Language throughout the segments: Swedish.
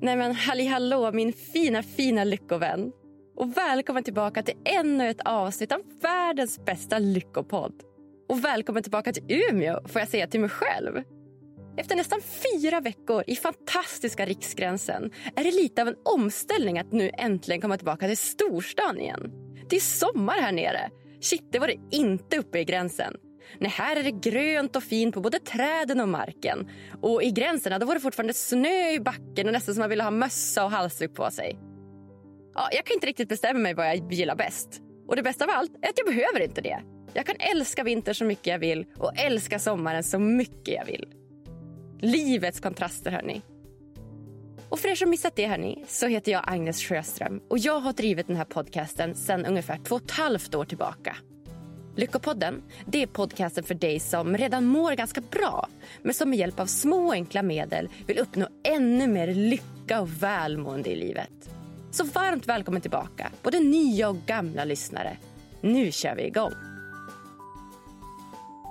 Nej men halli hallå min fina fina lyckovän. Och välkommen tillbaka till ännu ett avsnitt av världens bästa lyckopodd. Och välkommen tillbaka till Umeå får jag säga till mig själv. Efter nästan fyra veckor i fantastiska Riksgränsen är det lite av en omställning att nu äntligen komma tillbaka till storstan igen. Det är sommar här nere. Shit, det var det inte uppe i gränsen. Nej, här är det grönt och fint på både träden och marken. Och i gränserna då var det fortfarande snö i backen och nästan som man ville ha mössa och halsduk på sig. Ja, jag kan inte riktigt bestämma mig vad jag gillar bäst. Och det bästa av allt är att jag behöver inte det. Jag kan älska vinter så mycket jag vill och älska sommaren så mycket jag vill. Livets kontraster, hörni. Och för er som missat det, hörni, så heter jag Agnes Sjöström och jag har drivit den här podcasten sedan ungefär två och ett halvt år tillbaka. Lyckopodden det är podcasten för dig som redan mår ganska bra men som med hjälp av små enkla medel vill uppnå ännu mer lycka och välmående i livet. Så varmt välkommen tillbaka, både nya och gamla lyssnare. Nu kör vi igång!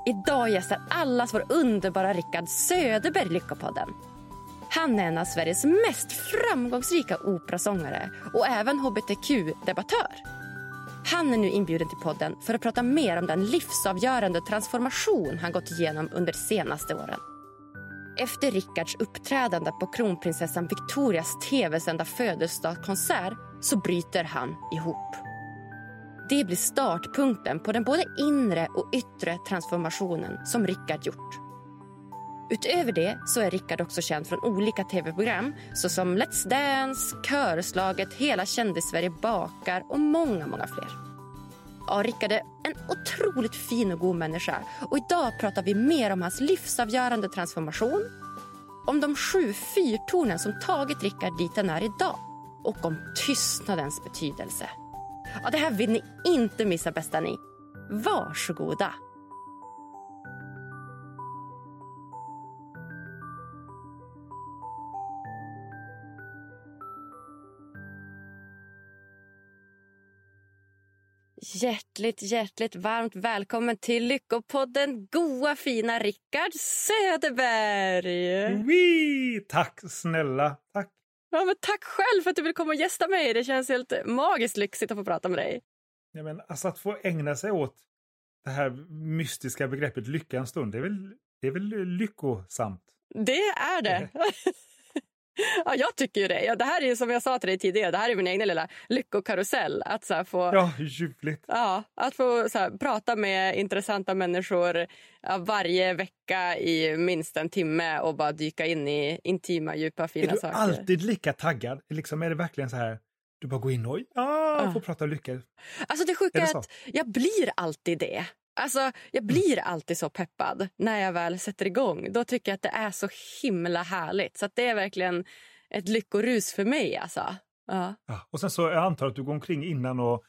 Idag gästar allas vår underbara Rickard Söderberg Lyckopodden. Han är en av Sveriges mest framgångsrika operasångare och även hbtq-debattör. Han är nu inbjuden till podden för att prata mer om den livsavgörande transformation han gått igenom under de senaste åren. Efter Rickards uppträdande på kronprinsessan Victorias tv-sända födelsedagskonsert så bryter han ihop. Det blir startpunkten på den både inre och yttre transformationen som Rickard gjort. Utöver det så är Rickard också känd från olika tv-program såsom Let's Dance, Körslaget, Hela kändis-Sverige bakar och många, många fler. Ja, Rickard är en otroligt fin och god människa och idag pratar vi mer om hans livsavgörande transformation, om de sju fyrtornen som tagit Rickard dit han är idag och om tystnadens betydelse. Ja, det här vill ni inte missa, bästa ni. Varsågoda. Hjärtligt, hjärtligt varmt välkommen till Lyckopodden goa fina Rickard Söderberg! Oui, tack snälla. Tack. Ja, men tack själv för att du vill komma och gästa mig. Det känns helt magiskt lyxigt att få prata med dig. Ja, men alltså att få ägna sig åt det här mystiska begreppet lycka en stund, det är väl, det är väl lyckosamt? Det är det. Ja, jag tycker ju det. Ja, det här är som jag sa till dig tidigare, det här är min egen lilla lyckokarusell. Att så få, ja, ljuvligt. Ja, att få så prata med intressanta människor ja, varje vecka i minst en timme och bara dyka in i intima, djupa, fina saker. Är du saker. alltid lika taggad? Liksom, är det verkligen så här, du bara går in och ja, ah. får prata lycka? Alltså det sjuka är, är att jag blir alltid det. Alltså, jag blir alltid så peppad när jag väl sätter igång. Då tycker jag att det är så himla härligt. Så det är verkligen ett lyckorus för mig. Alltså. Ja. ja. och sen så jag antar att du går omkring innan och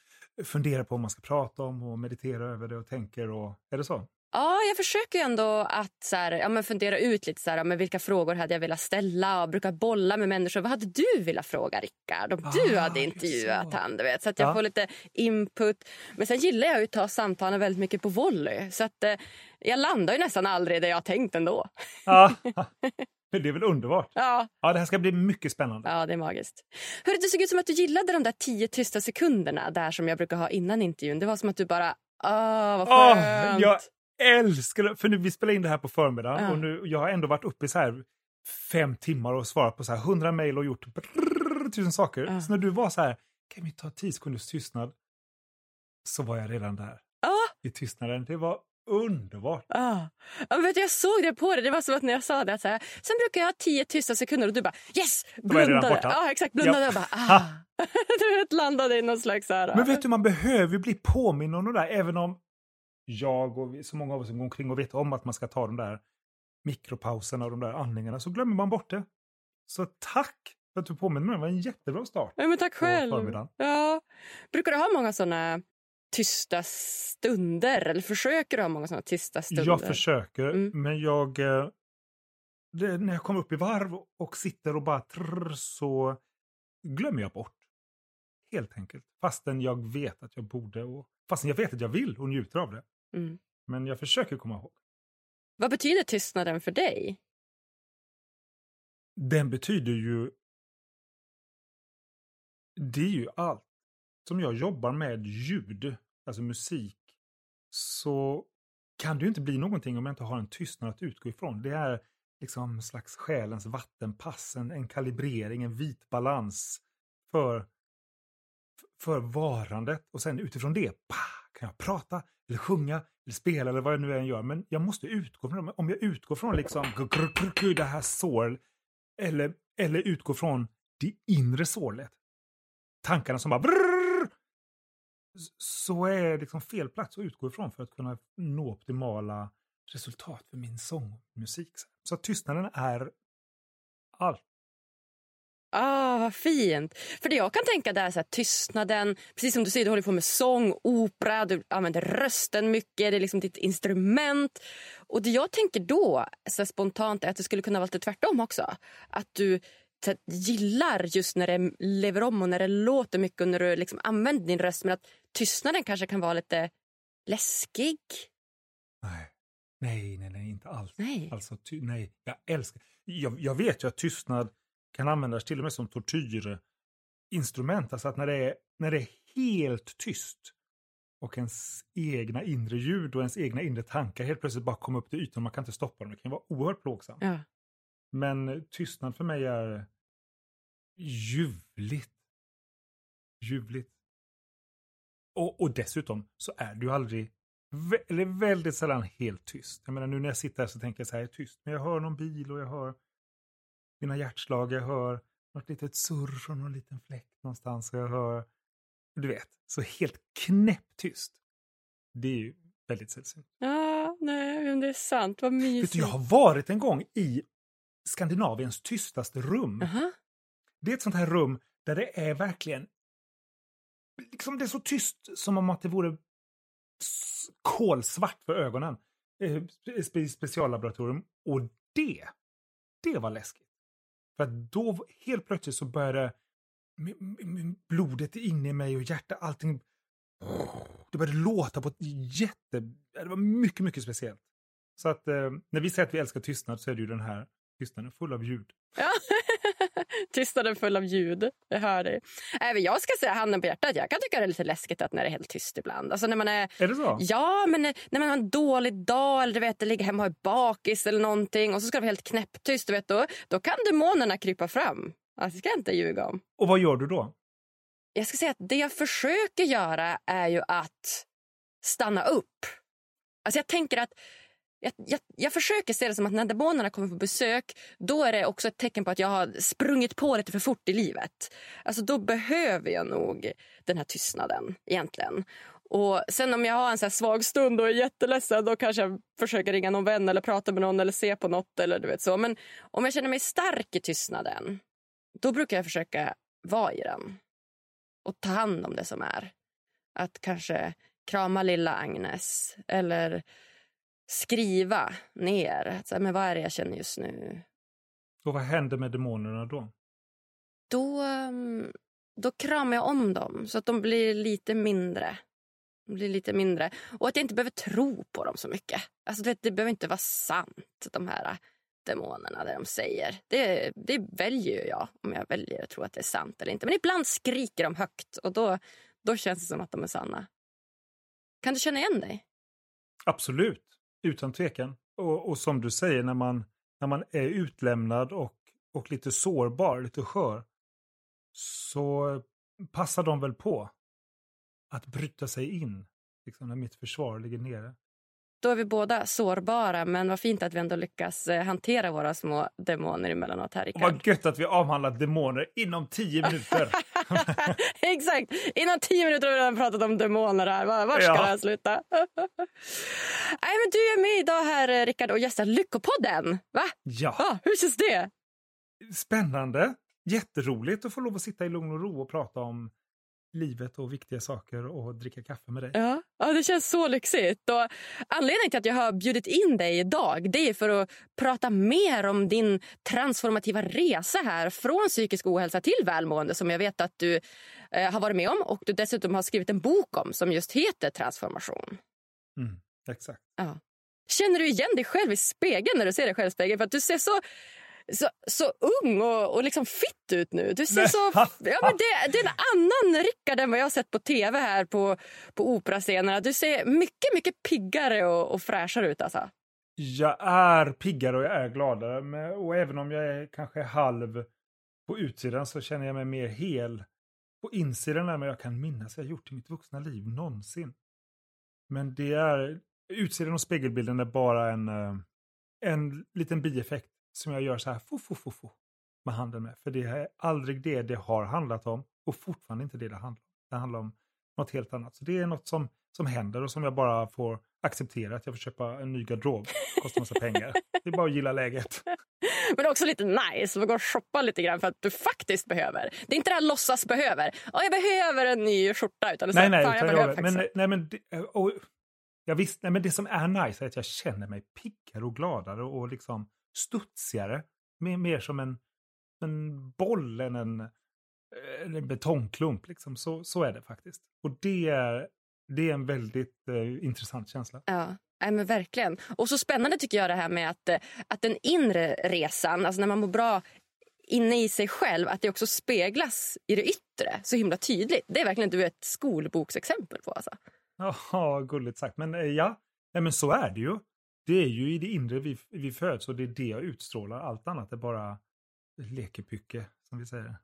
funderar på vad man ska prata om och mediterar över det och tänker och är det så? Ja, jag försöker ändå att så här, ja, men fundera ut lite så här, men vilka frågor hade jag velat ställa och brukar bolla med människor. Vad hade du velat fråga Rickard om du Ah, hade just intervjuat så. han? Du vet, så att jag Ja. får lite input. Men sen gillar jag att ta samtalen väldigt mycket på volley. Så att eh, jag landar ju nästan aldrig där jag har tänkt ändå. Ja, det är väl underbart? Ja, Ja, det här ska bli mycket spännande. ja det är magiskt. Hörru, det såg ut som att du gillade de där tio tysta sekunderna där som jag brukar ha innan intervjun. Det var som att du bara, ah vad Åh, skönt. jag älskar! För nu, vi spelar in det här på förmiddagen Ja. och nu, jag har ändå varit uppe i så här fem timmar och svarat på så här hundra mejl och gjort brrr, tusen saker. Ja. Så när du var så här, kan vi ta tio sekunders tystnad? Så var jag redan där. Ja. I tystnaden. Det var underbart. Ja, men vet du, jag såg det på dig. Det var som att när jag sa det. att Så här, sen brukar jag ha tio tysta sekunder och du bara yes! Blundade. Ja, exakt. Blundade Ja. och bara ah. Du landade i någon slags... Här, Men vet du, man behöver bli påminn om det där, även om jag och så många av oss som går omkring och vet om att man ska ta de där mikropauserna och de där andningarna, så glömmer man bort det. Så tack för att du påminner mig. Det var en jättebra start. Ja, men tack själv. Ja. Brukar du ha många såna tysta stunder? Eller försöker du ha många såna tysta stunder? Jag försöker, Mm. men jag... eh, Det, när jag kommer upp i varv och sitter och bara trrr, så glömmer jag bort. Helt enkelt. Fastän jag vet att jag borde och fastän jag vet att jag vill och njuter av det. Mm. Men jag försöker komma ihåg. Vad betyder tystnaden för dig? Den betyder ju... Det är ju allt. Som jag jobbar med ljud, alltså musik, så kan det ju inte bli någonting om jag inte har en tystnad att utgå ifrån. Det är liksom slags själens vattenpass, en, en kalibrering, en vit balans för, för varandet. Och sen utifrån det pa, kan jag prata, eller sjunga, eller spela eller vad jag nu än gör. Men jag måste utgå från, om jag utgår från liksom det här sår, eller, eller utgår från det inre sålet, tankarna som bara brrrr, så är det liksom fel plats att utgå ifrån för att kunna nå optimala resultat för min sångmusik. Så tystnaden är allt. Ah, vad fint. För det jag kan tänka där är så här, tystnaden, precis som du säger, du håller på med sång, opera, du använder rösten mycket, det är liksom ditt instrument. Och det jag tänker då, så spontant, är att det skulle kunna vara lite tvärtom också. Att du här, gillar just när det lever om och när det låter mycket och när du liksom använder din röst. Men att tystnaden kanske kan vara lite läskig. Nej, nej, nej, nej inte alls. Nej. Alltså, nej, jag älskar... Jag, jag vet ju att tystnad kan användas till och med som tortyrinstrument. Alltså att när det är, när det är helt tyst och ens egna inre ljud och ens egna inre tankar helt plötsligt bara kommer upp till ytan man kan inte stoppa dem. Det kan vara oerhört plågsamt. Ja. Men tystnad för mig är ljuvligt. Ljuvligt. Och, och dessutom så är du aldrig, vä- eller väldigt sällan helt tyst. Jag menar nu när jag sitter här så tänker jag så här, jag är tyst. Men jag hör någon bil och jag hör mina hjärtslag, jag hör något litet surr från någon liten fläkt någonstans. Och jag hör, du vet, så helt knäpptyst. Det är ju väldigt sällsynt. Ja, nej, men det är sant. Vad mysigt. du, jag har varit en gång i Skandinaviens tystaste rum. Aha. Det är ett sånt här rum där det är verkligen liksom det är så tyst som om att det vore kolsvart för ögonen. Eh, spe- Speciallaboratorium. Och det, det var läskigt. För att då helt plötsligt så började blodet inne i mig och hjärtat, allting. Det började låta på ett jätte... Det var mycket, mycket speciellt. Så att eh, när vi säger att vi älskar tystnad så är det ju den här tystnaden full av ljud. Ja. Tystnaden full av ljud. Jag hör dig. Även jag ska säga handen på hjärtat. Jag kan tycka det är lite läskigt att när det är helt tyst ibland. Alltså när man är... Är det så? Ja, men när när man har en dålig dag eller du vet, ligger hemma och är bakis eller någonting och så ska det vara helt knäpptyst. Du vet, då, då kan demonerna krypa fram. Alltså, det ska jag inte ljuga om. Och vad gör du då? Jag ska säga att det jag försöker göra är ju att stanna upp. Alltså jag tänker att jag, jag, jag försöker se det som att när demonerna kommer på besök då är det också ett tecken på att jag har sprungit på lite för fort i livet. Alltså då behöver jag nog den här tystnaden egentligen. Och sen om jag har en så här svag stund och är jätteledsen då kanske jag försöker ringa någon vän eller prata med någon eller se på något eller du vet så. Men om jag känner mig stark i tystnaden då brukar jag försöka vara i den och ta hand om det som är. Att kanske krama lilla Agnes eller skriva ner. Att, men vad är det jag känner just nu? Och vad händer med demonerna då? Då, mm, då kramar jag om dem så att de blir lite mindre. De blir lite mindre. Och att jag inte behöver tro på dem så mycket. Alltså, det, det behöver inte vara sant, de här demonerna, det de säger. Det, det väljer jag, om jag väljer att tro att det är sant eller inte. Men ibland skriker de högt och då, då känns det som att de är sanna. Kan du känna igen dig? Absolut, utan tvekan. Och, och som du säger, när man, när man är utlämnad och, och lite sårbar, lite skör, så passar de väl på att bryta sig in liksom när mitt försvar ligger nere. Då är vi båda sårbara, men vad fint att vi ändå lyckas eh, hantera våra små demoner emellanåt här, Rickard. Vad gött att vi avhandlar demoner inom tio minuter. Exakt! Inom tio minuter har vi redan pratat om demoner här. Var, var ska ja. det här sluta? Nej, men du är med idag här, eh, Rickard, och gästar Lyckopodden. Va? Ja. Ah, hur känns det? Spännande. Jätteroligt att få lov att sitta i lugn och ro och prata om livet och viktiga saker och dricka kaffe med dig. Ja, ja det känns så lyxigt. Och anledningen till att jag har bjudit in dig idag det är för att prata mer om din transformativa resa här från psykisk ohälsa till välmående som jag vet att du eh, har varit med om och du dessutom har skrivit en bok om som just heter Transformation. Mm, exakt. Ja. Känner du igen dig själv i spegeln när du ser dig själv i spegeln? För att du ser så så, så ung och, och liksom fitt ut nu. Du ser så, ja, men det, det är en annan Rickard än vad jag har sett på tv här på, på operascenerna. Du ser mycket, mycket piggare och, och fräschare ut. Alltså. Jag är piggare och jag är gladare. Och även om jag är kanske halv på utsidan så känner jag mig mer hel på insidan än vad jag kan minnas jag gjort i mitt vuxna liv någonsin. Men det är utsidan och spegelbilden är bara en, eh, en liten bieffekt som jag gör så här fo, fo, fo, fo, med handen med. För det är aldrig det det har handlat om och fortfarande inte det det handlar om. Det handlar om något helt annat. Så det är något som, som händer och som jag bara får acceptera att jag får köpa en ny garderob. Det kostar massa pengar. Det är bara att gilla läget. Men också lite nice att gå och shoppa lite grann för att du faktiskt behöver. Det är inte det här låtsas behöver. Oh, jag behöver en ny skjorta. Utan det nej, nej, jag behöver men, nej, men, och, jag visst, nej, men det som är nice är att jag känner mig piggare och gladare och liksom studsigare. Mer, mer som en, en boll än en, en betongklump. Liksom. Så, så är det faktiskt. Och det är, det är en väldigt eh, intressant känsla. Ja. Nej, men verkligen. Och så spännande tycker jag det här med att, eh, att den inre resan, alltså när man mår bra inne i sig själv, att det också speglas i det yttre så himla tydligt. Det är verkligen du ett skolboksexempel på. Alltså. Ja, gulligt sagt. Men eh, ja, men så är det ju det är ju i det inre vi, vi föds och det är det jag utstrålar. Allt annat är bara lekepycke, som vi säger.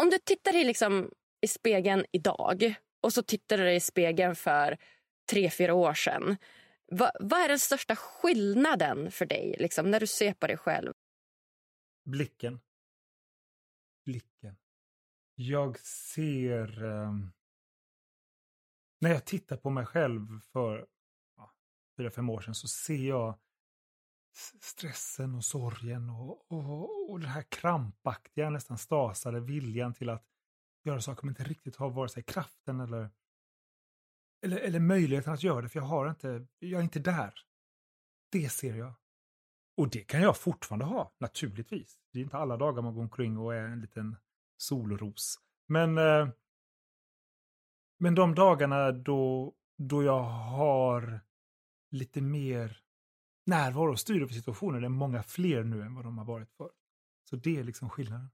Om du tittar i, liksom, i spegeln idag och så tittar du i spegeln för tre, fyra år sedan. Va, vad är den största skillnaden för dig liksom, när du ser på dig själv? Blicken. Blicken. Jag ser... Um, när jag tittar på mig själv för fyra, fem år sedan så ser jag stressen och sorgen och, och, och den här krampaktiga, nästan stasade viljan till att göra saker men inte riktigt har vare sig kraften eller, eller, eller möjligheten att göra det, för jag har inte, jag är inte där. Det ser jag. Och det kan jag fortfarande ha, naturligtvis. Det är inte alla dagar man går omkring och är en liten solros. Men, eh, men de dagarna då, då jag har lite mer närvaro och styr över situationen. Det är många fler nu än vad de har varit för. Så det är liksom skillnaden.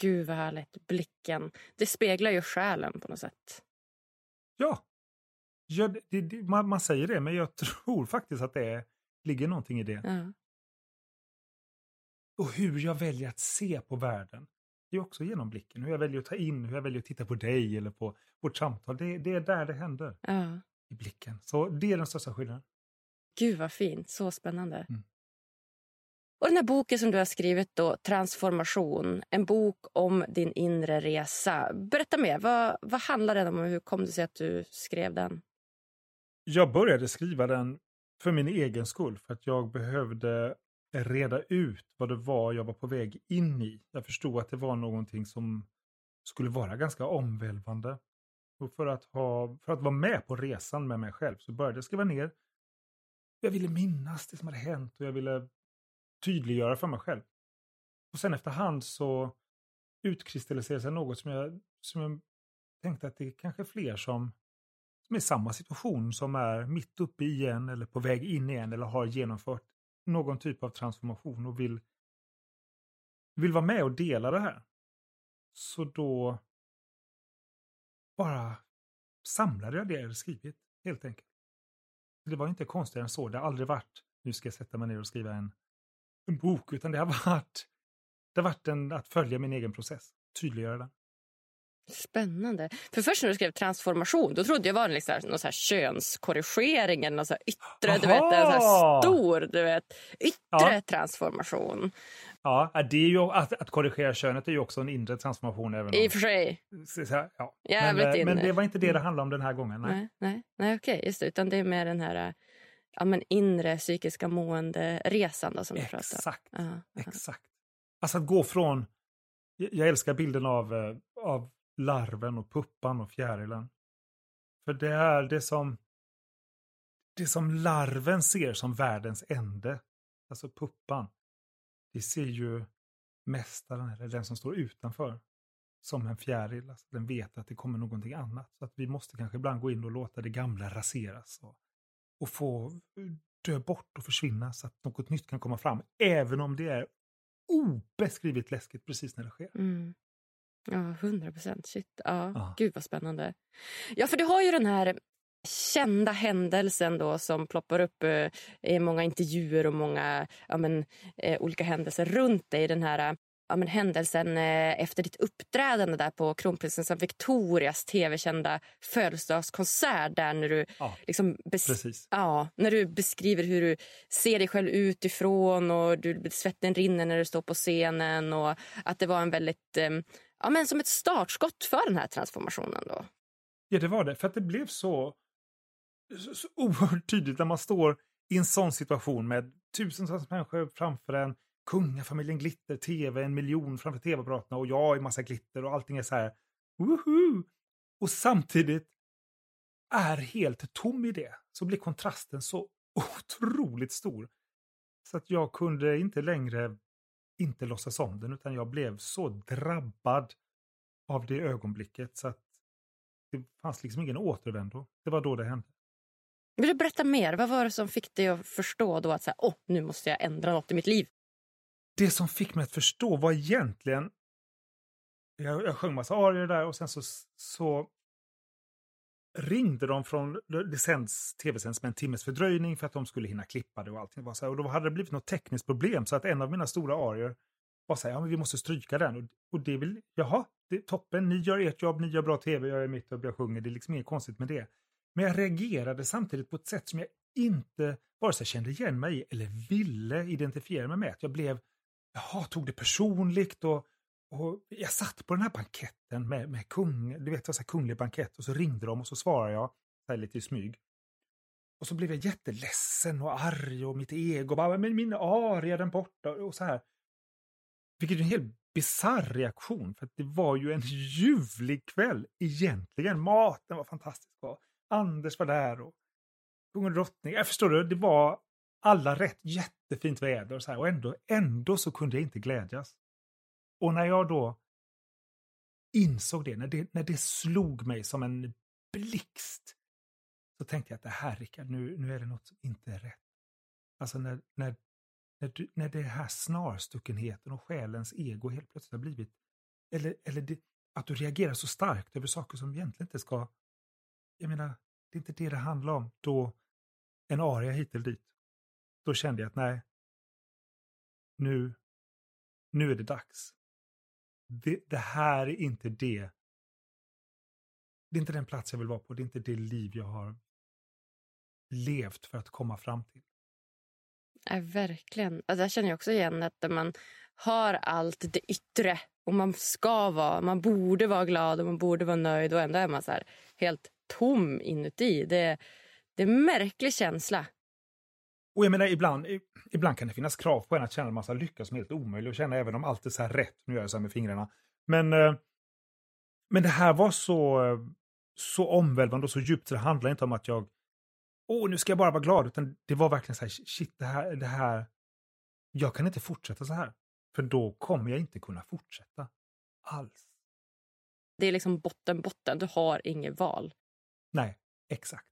Gud vad härligt. Blicken. Det speglar ju själen på något sätt. Ja. ja det, det, man, man, säger det, men jag tror faktiskt att det är, ligger någonting i det. Ja. Och hur jag väljer att se på världen. Det är också genom blicken. Hur jag väljer att ta in, hur jag väljer att titta på dig eller på vårt samtal. Det, det är där det händer. Ja i blicken. Så det är den största skillnaden. Gud vad fint, så spännande. Mm. Och den här boken som du har skrivit då, Transformation, en bok om din inre resa. Berätta mer, vad, vad handlar den om och hur kom det sig att du skrev den? Jag började skriva den för min egen skull, för att jag behövde reda ut vad det var jag var på väg in i. Jag förstod att det var någonting som skulle vara ganska omvälvande. Och för att, ha, för att vara med på resan med mig själv så började jag skriva ner. Jag ville minnas det som hade hänt och jag ville tydliggöra för mig själv. Och sen efterhand så utkristalliserade sig något som jag, som jag tänkte att det är kanske fler som, som är i samma situation, som är mitt uppe i en eller på väg in i en eller har genomfört någon typ av transformation och vill, vill vara med och dela det här. Så då bara samlade jag det jag skrivit, helt enkelt. Det var inte konstigare än så. Det har aldrig varit, nu ska jag sätta mig ner och skriva en, en bok, utan det har varit, det har varit en, att följa min egen process, tydliggöra den. Spännande. För först när du skrev transformation då trodde jag var liksom någon så här könskorrigering eller någon så yttre, du vet, en så stor du vet, yttre ja. transformation. Ja, det är ju, att, att korrigera könet är ju också en inre transformation. Även I och för sig. Ja. Men, eh, men, det var inte det det mm. handlade om den här gången. Nej, nej, nej okej, just det. Utan det är mer den här ja, men inre psykiska mående-resan som du pratar om. Exakt, uh -huh. exakt. Alltså att gå från, jag älskar bilden av, eh, av larven och puppan och fjärilen. För det är det som, det som larven ser som världens ände, alltså puppan, det ser ju mästaren, eller den som står utanför, som en fjäril. Alltså den vet att det kommer någonting annat. Så att vi måste kanske ibland gå in och låta det gamla raseras. Och, och få dö bort och försvinna så att något nytt kan komma fram. Även om det är obeskrivligt läskigt precis när det sker. Mm. Ja, hundra procent. Shit. Ja. Gud vad spännande. Ja, för du har ju den här kända händelsen då som ploppar upp eh, i många intervjuer och många ja, men, eh, olika händelser runt dig. Den här ja, men, händelsen eh, efter ditt uppträdande där på kronprinsessan Victorias tv-kända födelsedagskonsert där när du, ja, liksom ja, när du beskriver hur du ser dig själv utifrån och du, svetten rinner när du står på scenen och att det var en väldigt ja, men som ett startskott för den här transformationen. då. Ja, det var det. För att det blev så, så, oerhört tydligt när man står i en sån situation med tusentals människor framför en, kungafamiljen glitter, tv, en miljon framför tv-apparaterna och jag i massa glitter och allting är så här, woho! Och samtidigt är helt tom i det, så blir kontrasten så otroligt stor. Så att jag kunde inte längre inte låtsas om den utan jag blev så drabbad av det ögonblicket så att det fanns liksom ingen återvändo. Det var då det hände. Vill du berätta mer? Vad var det som fick dig att förstå då att så här, oh, nu måste jag ändra något i mitt liv? Det som fick mig att förstå var egentligen... Jag, jag sjöng massa arier där och sen så, så ringde de från, det sänds, tv-sänds med en timmes fördröjning för att de skulle hinna klippa det och allting. Var så här, och då hade det blivit något tekniskt problem så att en av mina stora arier var så här, ja men vi måste stryka den. Och, och det vill, jaha, det är toppen, ni gör ert jobb, ni gör bra tv, jag gör mitt jobb, jag sjunger, det är liksom inget konstigt med det. Men jag reagerade samtidigt på ett sätt som jag inte vare sig kände igen mig i eller ville identifiera mig med. Jag blev, jaha, tog det personligt och och jag satt på den här banketten med, med kung, du vet, så här kunglig bankett och så ringde de och så svarade jag så lite i smyg. Och så blev jag jätteledsen och arg och mitt ego bara, men min aria den borta och så här. Vilket är en helt bisarr reaktion för det var ju en ljuvlig kväll egentligen. Maten var fantastisk och Anders var där och kung och drottning. Jag förstår du, det var alla rätt jättefint väder och så här och ändå, ändå så kunde jag inte glädjas. Och när jag då insåg det, när det, när det slog mig som en blixt, så tänkte jag att det här Rickard, nu, nu är det något som inte är rätt. Alltså när, när, när, du, när det här snarstuckenheten och själens ego helt plötsligt har blivit, eller, eller det, att du reagerar så starkt över saker som egentligen inte ska, jag menar, det är inte det det handlar om. Då, en aria hit eller dit. Då kände jag att nej, nu, nu är det dags det, det, här är inte det. Det är inte den plats jag vill vara på. Det är inte det liv jag har levt för att komma fram till. Ja, verkligen. Alltså, jag känner också igen att man har allt det yttre och man ska vara, man borde vara glad och man borde vara nöjd och ändå är man så här helt tom inuti. Det, det är en märklig känsla. Och jag menar ibland, ibland kan det finnas krav på en att känna en massa lycka som är helt omöjlig att känna även om allt är så här rätt. Nu gör jag så här med fingrarna. Men, eh, men det här var så, så omvälvande och så djupt så det handlar inte om att jag, åh nu ska jag bara vara glad, utan det var verkligen så här, shit det här, det här, jag kan inte fortsätta så här. För då kommer jag inte kunna fortsätta alls. Det är liksom botten, botten. Du har inget val. Nej, exakt.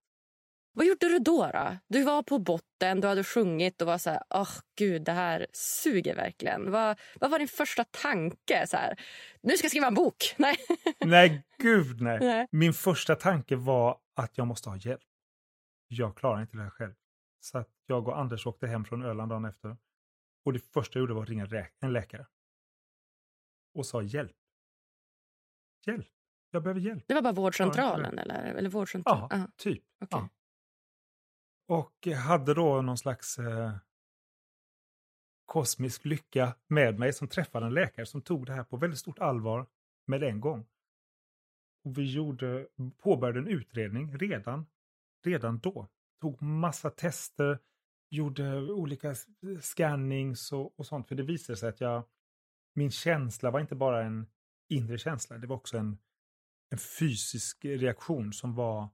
Vad gjorde du då? då? Du var på botten, du hade sjungit och var så här, åh oh, gud, det här suger verkligen. Vad, vad var din första tanke? Så här, nu ska jag skriva en bok. Nej, nej gud nej. nej. Min första tanke var att jag måste ha hjälp. Jag klarar inte det här själv. Så att jag och Anders åkte hem från Öland dagen efter. Och det första jag gjorde var att ringa en läkare. Och sa hjälp. Hjälp. Jag behöver hjälp. Det var bara vårdcentralen? Eller, eller vårdcentralen? Ja, Aha. typ. Okay. Ja. Och hade då någon slags eh, kosmisk lycka med mig som träffade en läkare som tog det här på väldigt stort allvar med en gång. Och vi gjorde, påbörjade en utredning redan, redan då. Tog massa tester, gjorde olika scannings och, och sånt. För det visade sig att jag, min känsla var inte bara en inre känsla, det var också en, en fysisk reaktion som var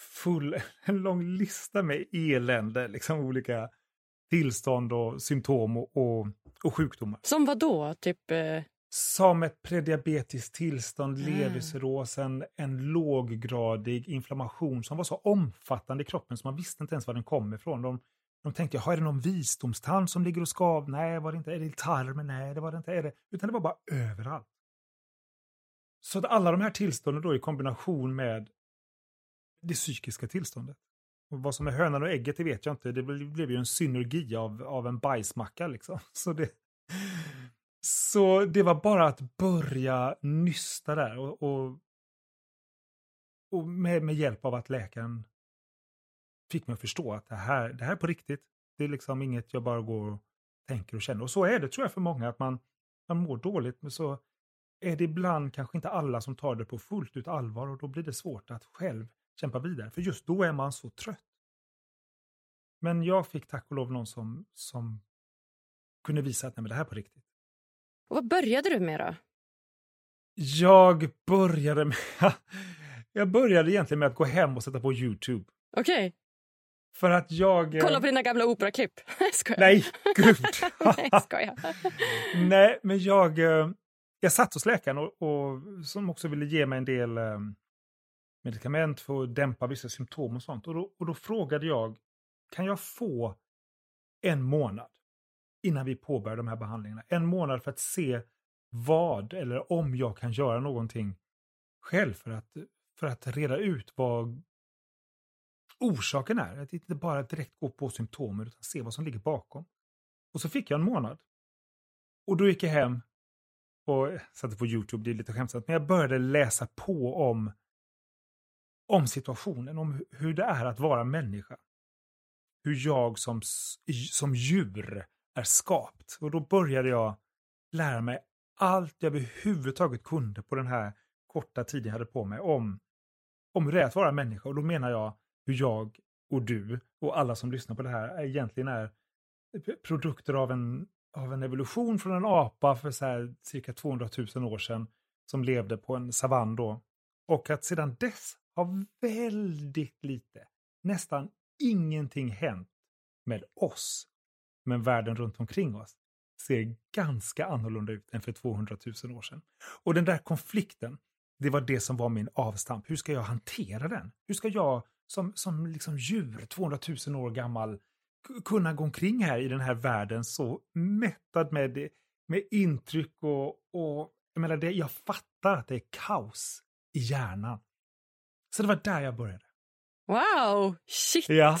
full, en lång lista med elände, liksom olika tillstånd och symptom och, och, och sjukdomar. Som vad då? Typ... Eh... Som ett prediabetiskt tillstånd, mm. levercirros, en, en låggradig inflammation som var så omfattande i kroppen så man visste inte ens var den kom ifrån. De, de tänkte, är det någon visdomstand som ligger och skav? Nej, var det inte. Är det i tarmen? Nej, det var det inte. Är det? Utan det var bara överallt. Så att alla de här tillstånden då i kombination med det psykiska tillståndet. Och vad som är hönan och ägget, det vet jag inte. Det blev ju en synergi av, av en bajsmacka liksom. Så det, så det var bara att börja nysta där och, och, och med, med, hjälp av att läkaren fick mig att förstå att det här, det här är på riktigt. Det är liksom inget jag bara går och tänker och känner. Och så är det tror jag för många, att man, man mår dåligt, men så är det ibland kanske inte alla som tar det på fullt ut allvar och då blir det svårt att själv kämpa vidare. För just då är man så trött. Men jag fick tack och lov någon som, som kunde visa att nej, men det här är på riktigt. Och vad började du med då? Jag började med... jag började egentligen med att gå hem och sätta på Youtube. Okej. Okay. För att jag... Eh, Kolla på dina gamla operaklipp. Nej, gud! Nej, skojar. Nej, men jag, eh, jag satt hos läkaren och, och, som också ville ge mig en del eh, medicament för att dämpa vissa symptom och sånt. Och då, och då frågade jag, kan jag få en månad innan vi påbörjar de här behandlingarna? En månad för att se vad eller om jag kan göra någonting själv för att, för att reda ut vad orsaken är. Att inte bara direkt gå på symptomen utan se vad som ligger bakom. Och så fick jag en månad. Och då gick jag hem och satte på Youtube, det är lite skämtsamt, men jag började läsa på om om situationen, om hur det är att vara människa. Hur jag som, som djur är skapt. Och då började jag lära mig allt jag överhuvudtaget kunde på den här korta tiden jag hade på mig om, om hur det är att vara människa. Och då menar jag hur jag och du och alla som lyssnar på det här egentligen är produkter av en, av en evolution från en apa för så här cirka 200 000 år sedan som levde på en savann då. Och att sedan dess har väldigt lite, nästan ingenting hänt med oss. Men världen runt omkring oss ser ganska annorlunda ut än för 200 000 år sedan. Och den där konflikten, det var det som var min avstamp. Hur ska jag hantera den? Hur ska jag som, som liksom djur, 200 000 år gammal, kunna gå omkring här i den här världen så mättad med, med intryck och, och jag menar, det, jag fattar att det är kaos i hjärnan. Så det var där jag började. Wow! Shit! Ja.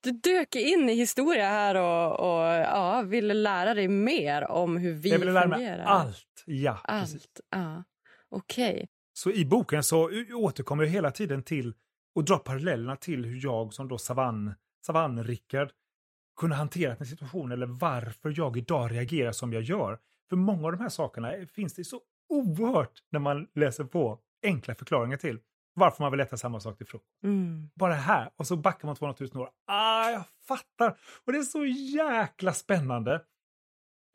Du dök in i historia här och, och ja, ville lära dig mer om hur vi fungerar. Jag ville lära mig allt. Ja, allt. Precis. Ja. Okej. Okay. Så i boken så återkommer jag hela tiden till och drar parallellerna till hur jag som då savann, savann-Rickard kunde hantera en situation eller varför jag idag reagerar som jag gör. För många av de här sakerna finns det så oerhört när man läser på enkla förklaringar till varför man vill äta samma sak till frukost. Mm. Bara här. Och så backar man 200 000 år. Ah, jag fattar! Och det är så jäkla spännande.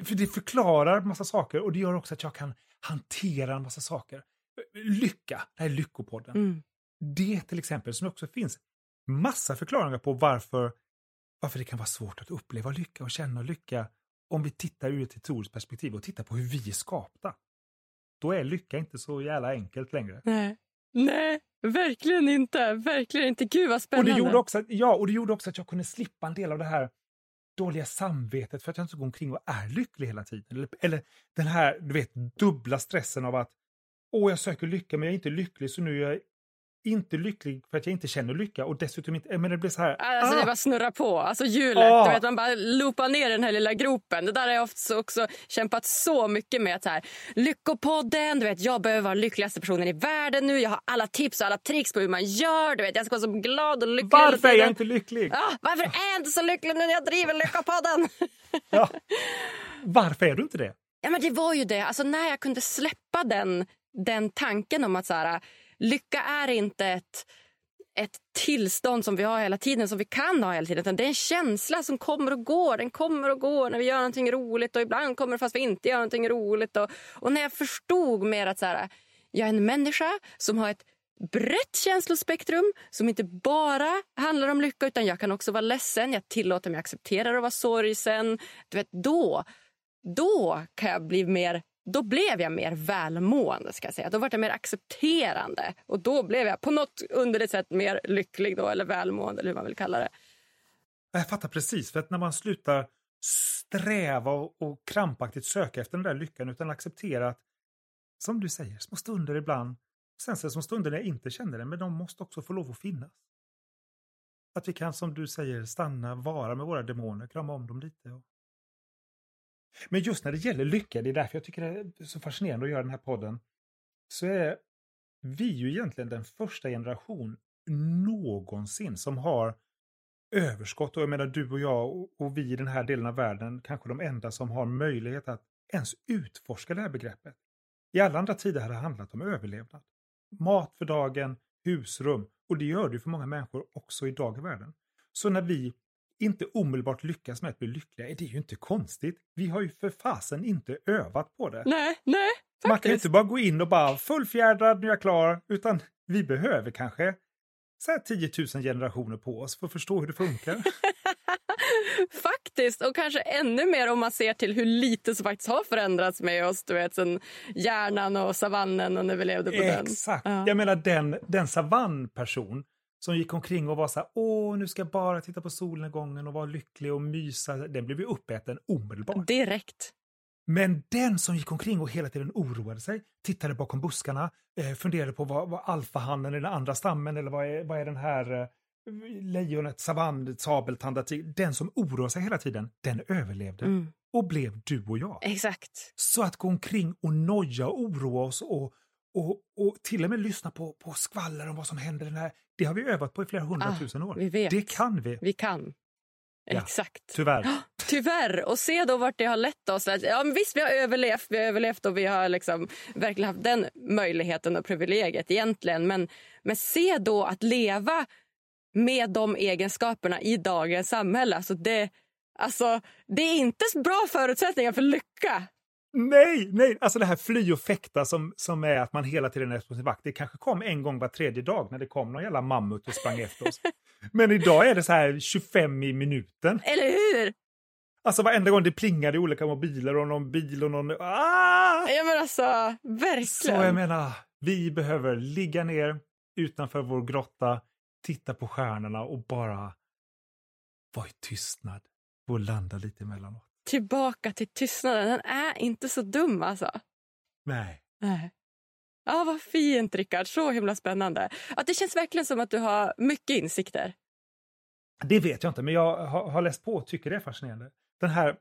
För det förklarar massa saker och det gör också att jag kan hantera en massa saker. Lycka, det här är Lyckopodden. Mm. det till exempel, som också finns massa förklaringar på varför, varför det kan vara svårt att uppleva lycka och känna lycka om vi tittar ur ett historiskt perspektiv och tittar på hur vi är skapta. Då är lycka inte så jävla enkelt längre. Nej. Nej, verkligen inte. Verkligen inte. Gud vad spännande. Och det, gjorde också, att- ja, och det gjorde också att jag kunde slippa en del av det här dåliga samvetet för att jag inte går omkring och är lycklig hela tiden. Eller, eller den här du vet, dubbla stressen av att åh, jag söker lycka men jag är inte lycklig så nu är jag inte lycklig för att jag inte känner lycka och dessutom inte... Men det blir så här... Alltså ah! det bara snurrar på. Alltså hjulet, Ah. du vet, man bara loopar ner den här lilla gropen. Det där har jag ofta också kämpat så mycket med. Att så här, Lyckopodden, du vet, jag behöver vara lyckligaste personen i världen nu. Jag har alla tips och alla tricks på hur man gör. Du vet, jag ska vara så glad och lycklig Varför är jag inte lycklig? Ah, varför är jag inte så lycklig nu när jag driver Lyckopodden? Ja. Varför är du inte det? Ja, men det var ju det. Alltså, när jag kunde släppa den, den tanken om att så här, lycka är inte ett, ett tillstånd som vi har hela tiden, som vi kan ha hela tiden. Utan det är en känsla som kommer och går. Den kommer och går när vi gör någonting roligt och ibland kommer det fast vi inte gör någonting roligt. Och, och när jag förstod mer att så här, jag är en människa som har ett brett känslospektrum som inte bara handlar om lycka utan jag kan också vara ledsen. Jag tillåter mig acceptera att vara sorgsen. Du vet, då då kan jag bli mer då blev jag mer välmående. ska jag säga. Då var jag mer accepterande. Och då blev jag på något underligt sätt mer lycklig då, eller välmående eller hur man vill kalla det. Jag fattar precis, för att när man slutar sträva och, och krampaktigt söka efter den där lyckan utan acceptera att, som du säger, små stunder ibland, sen så små stunder när jag inte känner det, men de måste också få lov att finnas. Att vi kan, som du säger, stanna, vara med våra demoner, krama om dem lite. Och... Men just när det gäller lycka, det är därför jag tycker det är så fascinerande att göra den här podden, så är vi ju egentligen den första generation någonsin som har överskott. Och jag menar du och jag och, vi i den här delen av världen kanske de enda som har möjlighet att ens utforska det här begreppet. I alla andra tider har det handlat om överlevnad. Mat för dagen, husrum och det gör det ju för många människor också idag i världen. Så när vi inte omedelbart lyckas med att bli lyckliga är det ju inte konstigt. Vi har ju för fasen inte övat på det. Nej, nej, Man kan ju faktiskt. inte bara gå in och bara fullfjädrad, nu är jag klar, utan vi behöver kanske så här 10 000 generationer på oss för att förstå hur det funkar. faktiskt. Och kanske ännu mer om man ser till hur lite som faktiskt har förändrats med oss. Du vet, sen hjärnan och savannen och när vi levde på den. Exakt. Ja. Jag menar den, den savannperson som gick omkring och var så här, åh, nu ska jag bara titta på solnedgången och vara lycklig och mysa. Den blev ju uppäten omedelbart. Direkt. Men den som gick omkring och hela tiden oroade sig, tittade bakom buskarna, eh, funderade på vad, vad alfahannen är den andra stammen eller vad är, vad är den här eh, lejonet, savann, sabeltandad. Den som oroar sig hela tiden, den överlevde Mm. och blev du och jag. Exakt. Så att gå omkring och noja och oroa oss och, och, och till och med lyssna på, på skvaller om vad som händer. i Den här, det har vi övat på i flera hundratusen Ah, år. vi vet. Det kan vi, Vi kan. Ja. Exakt. tyvärr. Tyvärr. Och se då vart det har lett oss. Ja, men visst, vi har överlevt, vi har överlevt och vi har liksom verkligen haft den möjligheten och privilegiet egentligen. Men, men se då att leva med de egenskaperna i dagens samhälle. Alltså det, alltså, det är inte bra förutsättningar för lycka. Nej, nej, alltså det här fly och fäkta som, som är att man hela tiden är på sin vakt. Det kanske kom en gång var tredje dag när det kom någon jävla mammut och sprang efter oss. Men idag är det så här 25 i minuten. Eller hur? Alltså varenda gång det plingar i olika mobiler och någon bil och någon... Ah! Ja, men alltså, Så verkligen. jag menar, vi behöver ligga ner utanför vår grotta, titta på stjärnorna och bara vara i tystnad och landa lite emellanåt. Tillbaka till tystnaden. Den är inte så dum alltså. Nej. Nej. Ja, vad fint, Rickard. Så himla spännande. Att det känns verkligen som att du har mycket insikter. Det vet jag inte, men jag har, har läst på och tycker det är fascinerande. Den här,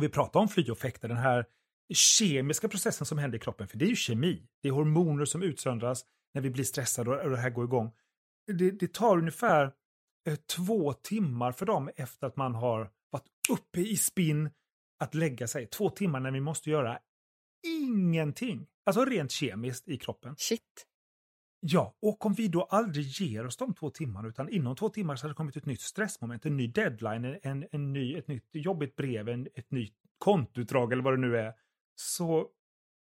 vi pratar om fly och fäkta, den här kemiska processen som händer i kroppen, för det är ju kemi. Det är hormoner som utsöndras när vi blir stressade och, och det här går igång. Det, det tar ungefär eh, två timmar för dem efter att man har varit uppe i spinn att lägga sig. Två timmar när vi måste göra ingenting. Alltså rent kemiskt i kroppen. Shit. Ja, och om vi då aldrig ger oss de två timmarna utan inom två timmar så har det kommit ett nytt stressmoment, en ny deadline, en, en, ny, ett nytt jobbigt brev, en, ett nytt kontoutdrag eller vad det nu är. Så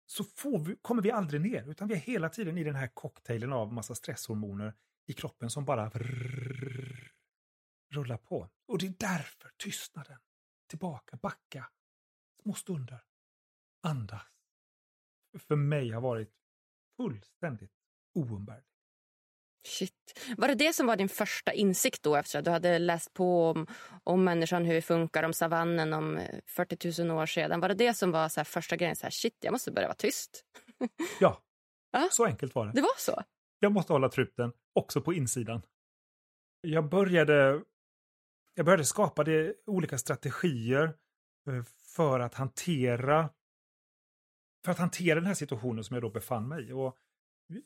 så får vi, kommer vi aldrig ner, utan vi är hela tiden i den här cocktailen av massa stresshormoner i kroppen som bara rullar på. Och det är därför tystnaden, tillbaka, backa, små stunder, andas, för mig har varit fullständigt oumbärlig. Shit. Var det det som var din första insikt då efter att du hade läst på om, om människan, hur vi funkar, om savannen om 40 000 år sedan? Var det det som var så första grejen? Så här, shit, jag måste börja vara tyst. ja, ja, så enkelt var det. Det var så? Jag måste hålla truten, också på insidan. Jag började, jag började skapa det, olika strategier eh, för att hantera för att hantera den här situationen som jag då befann mig i. Och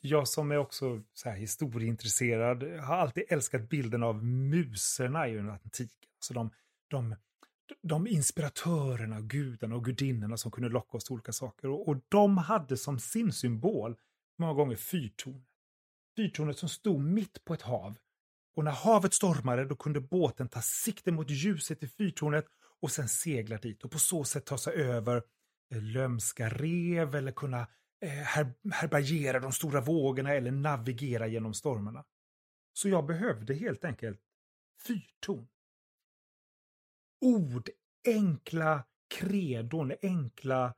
jag som är också så här historieintresserad har alltid älskat bilden av muserna i antiken. Alltså de, de, de inspiratörerna, gudarna och gudinnorna som kunde locka oss till olika saker. Och, och de hade som sin symbol många gånger fyrtornet. Fyrtornet som stod mitt på ett hav. Och när havet stormade då kunde båten ta sikte mot ljuset i fyrtornet och sen segla dit och på så sätt ta sig över eh, lömska rev eller kunna eh, her härbärgera de stora vågorna eller navigera genom stormarna. Så jag behövde helt enkelt fyrtorn. Ord, enkla kredon, enkla